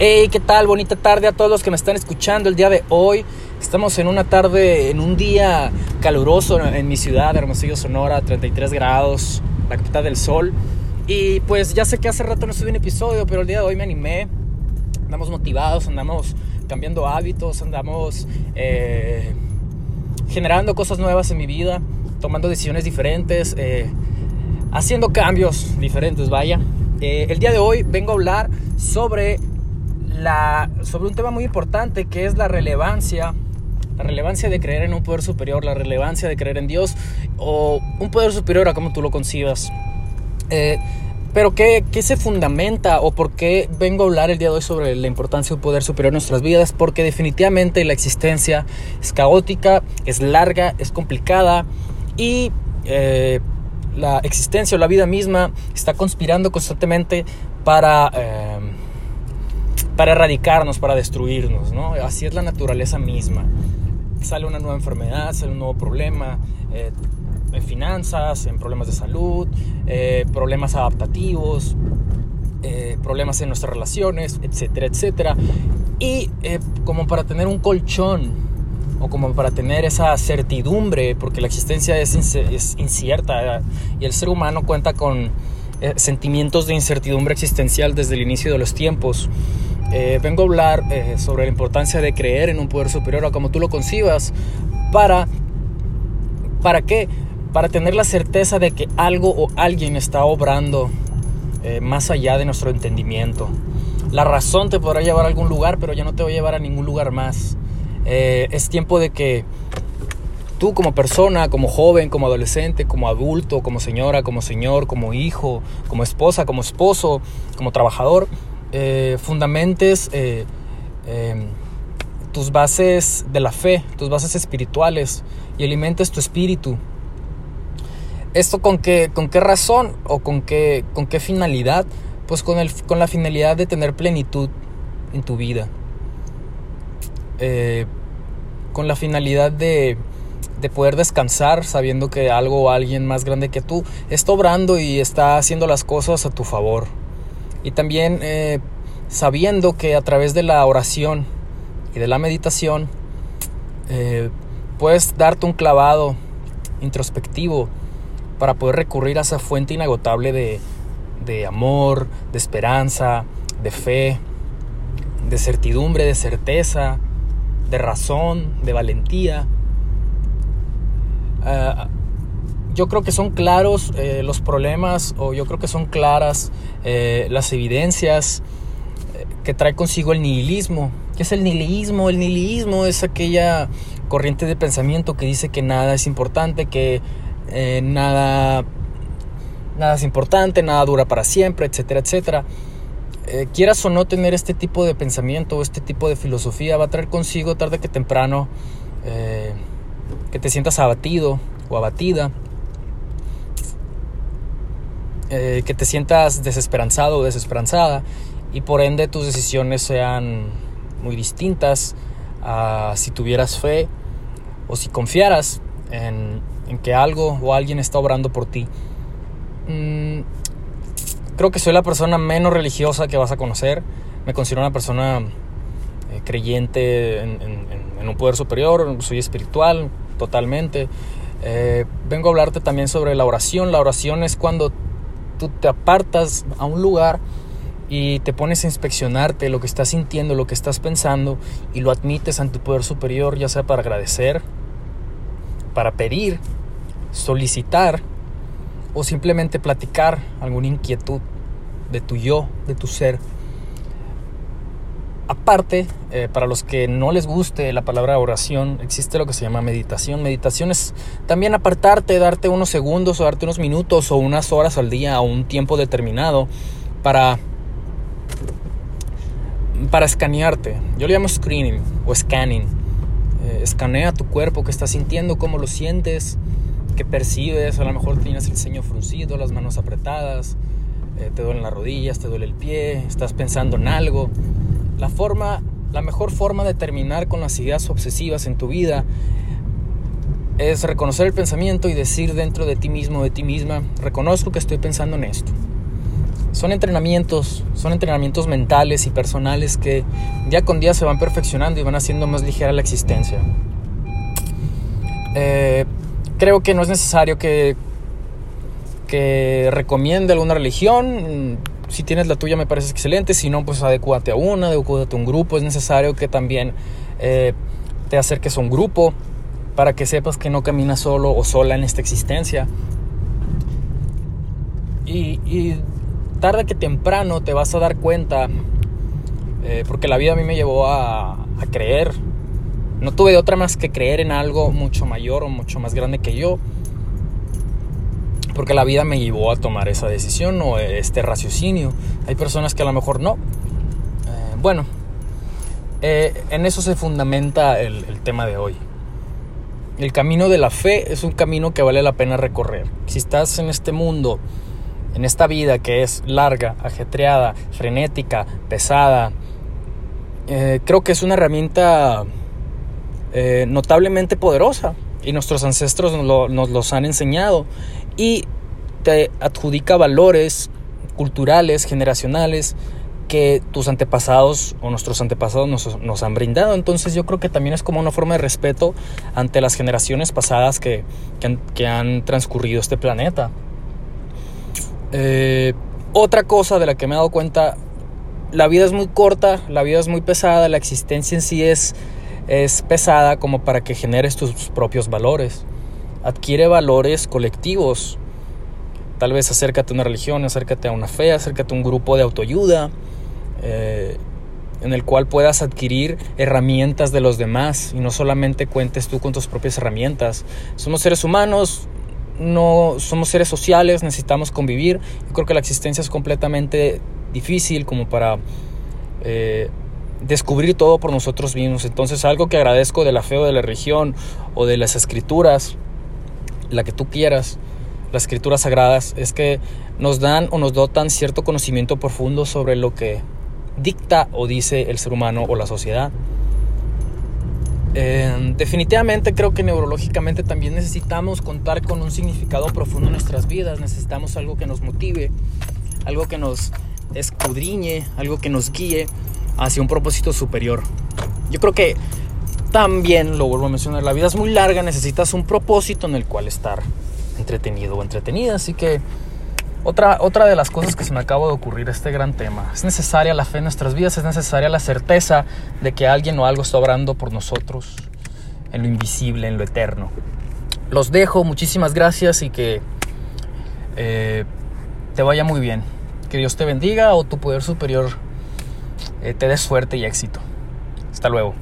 Hey, ¿qué tal? Bonita tarde a todos los que me están escuchando el día de hoy. Estamos en una tarde, en un día caluroso en mi ciudad, Hermosillo, Sonora, 33 grados, la capital del sol. Y pues ya sé que hace rato no subí un episodio, pero el día de hoy me animé. Andamos motivados, andamos cambiando hábitos, andamos eh, generando cosas nuevas en mi vida, tomando decisiones diferentes, eh, haciendo cambios diferentes, vaya. Eh, el día de hoy vengo a hablar sobre sobre un tema muy importante que es la relevancia, la relevancia de creer en un poder superior, la relevancia de creer en Dios o un poder superior a como tú lo concibas. Eh, pero ¿qué, ¿qué, se fundamenta o por qué vengo a hablar el día de hoy sobre la importancia de un poder superior en nuestras vidas? Porque definitivamente la existencia es caótica, es larga, es complicada y eh, la existencia o la vida misma está conspirando constantemente para... Eh, para erradicarnos, para destruirnos, ¿no? Así es la naturaleza misma. Sale una nueva enfermedad, sale un nuevo problema, eh, en finanzas, en problemas de salud, eh, problemas adaptativos, eh, problemas en nuestras relaciones, etcétera, etcétera. Y como para tener un colchón o como para tener esa certidumbre, porque la existencia es, es incierta y el ser humano cuenta con sentimientos de incertidumbre existencial desde el inicio de los tiempos. Eh, vengo a hablar eh, sobre la importancia de creer en un poder superior a como tú lo concibas. ¿Para, ¿Para qué? Para tener la certeza de que algo o alguien está obrando eh, más allá de nuestro entendimiento. La razón te podrá llevar a algún lugar, pero ya no te va a llevar a ningún lugar más. es tiempo de que tú como persona, como joven, como adolescente, como adulto, como señora, como señor, como hijo, como esposa, como esposo, como trabajador, eh, fundamentes eh, em, tus bases de la fe, tus bases espirituales y alimentes tu espíritu. ¿Esto con qué, con qué razón o con qué, con qué finalidad? Pues con, el, con la finalidad de tener plenitud en tu vida. Eh, con la finalidad de, de poder descansar sabiendo que algo o alguien más grande que tú está obrando y está haciendo las cosas a tu favor. Y también eh, sabiendo que a través de la oración y de la meditación eh, puedes darte un clavado introspectivo para poder recurrir a esa fuente inagotable de, de amor, de esperanza, de fe, de certidumbre, de certeza, de razón, de valentía. Ah, yo creo que son claros eh, los problemas o yo creo que son claras eh, las evidencias eh, que trae consigo el nihilismo. ¿Qué es el nihilismo? El nihilismo es aquella corriente de pensamiento que dice que nada es importante, que nada, nada es importante, nada dura para siempre, etcétera, etcétera. quieras o no tener este tipo de pensamiento o este tipo de filosofía, va a traer consigo tarde que temprano que te sientas abatido o abatida eh, que te sientas desesperanzado o desesperanzada y por ende tus decisiones sean muy distintas a si tuvieras fe o si confiaras en, que algo o alguien está obrando por ti. Mm, creo que soy la persona menos religiosa que vas a conocer. Me considero una persona eh, creyente en, un poder superior, soy espiritual totalmente. Eh, vengo a hablarte también sobre la oración. La oración es cuando tú te apartas a un lugar y te pones a inspeccionarte lo que estás sintiendo, lo que estás pensando y lo admites ante tu poder superior, ya sea para agradecer, para pedir, solicitar o simplemente platicar alguna inquietud de tu yo, de tu ser. Aparte, eh, para los que no les guste la palabra oración, existe lo que se llama meditación. Meditación es también apartarte, darte unos segundos o darte unos minutos o unas horas al día o un tiempo determinado para, para escanearte. Yo le llamo screening o scanning. Eh, escanea tu cuerpo, qué estás sintiendo, cómo lo sientes, qué percibes. A lo mejor tienes el ceño fruncido, las manos apretadas, eh, te duelen las rodillas, te duele el pie, estás pensando en algo la forma, la mejor forma de terminar con las ideas obsesivas en tu vida es reconocer el pensamiento y decir dentro de ti mismo, de ti misma, reconozco que estoy pensando en esto. son entrenamientos, son entrenamientos mentales y personales que día con día se van perfeccionando y van haciendo más ligera la existencia. Eh, creo que no es necesario que, que recomiende alguna religión. Si tienes la tuya me parece excelente, si no, pues adecuate a una, adecuate a un grupo. Es necesario que también eh, te acerques a un grupo para que sepas que no caminas solo o sola en esta existencia. Y, tarde que temprano te vas a dar cuenta, eh, porque la vida a mí me llevó a, creer. No tuve otra más que creer en algo mucho mayor o mucho más grande que yo. Porque la vida me llevó a tomar esa decisión o este raciocinio. Hay personas que a lo mejor no. Eh, bueno, eh, en eso se fundamenta el, tema de hoy. El camino de la fe es un camino que vale la pena recorrer. Si estás en este mundo en esta vida que es larga, ajetreada, frenética, pesada, eh, creo que es una herramienta notablemente poderosa y nuestros ancestros nos, lo, nos, los han enseñado y te adjudica valores culturales, generacionales que tus antepasados o nuestros antepasados nos, nos, han brindado. Entonces yo creo que también es como una forma de respeto ante las generaciones pasadas que, que, han, transcurrido este planeta. Eh, otra cosa de la que me he dado cuenta, la vida es muy corta, la vida es muy pesada, la existencia en sí es, es pesada como para que generes tus propios valores. Adquiere valores colectivos. Tal vez acércate a una religión, acércate a una fe, acércate a un grupo de autoayuda, eh, en el cual puedas adquirir herramientas de los demás y no solamente cuentes tú con tus propias herramientas. Somos seres humanos, no somos seres sociales, necesitamos convivir. Yo creo que la existencia es completamente difícil como para eh, descubrir todo por nosotros mismos. Entonces algo que agradezco de la fe o de la religión o de las escrituras, la que tú quieras, las escrituras sagradas, es que nos dan o nos dotan cierto conocimiento profundo sobre lo que dicta o dice el ser humano o la sociedad. Eh, definitivamente creo que neurológicamente también necesitamos contar con un significado profundo en nuestras vidas, necesitamos algo que nos motive, algo que nos escudriñe, algo que nos guíe hacia un propósito superior. Yo creo que también, lo vuelvo a mencionar, la vida es muy larga, necesitas un propósito en el cual estar entretenido o entretenida, así que otra, otra de las cosas que se me acaba de ocurrir este gran tema. Es necesaria la fe en nuestras vidas, es necesaria la certeza de que alguien o algo está obrando por nosotros en lo invisible, en lo eterno. Los dejo, muchísimas gracias y que eh, te vaya muy bien. Que Dios te bendiga o tu poder superior eh, te dé suerte y éxito. Hasta luego.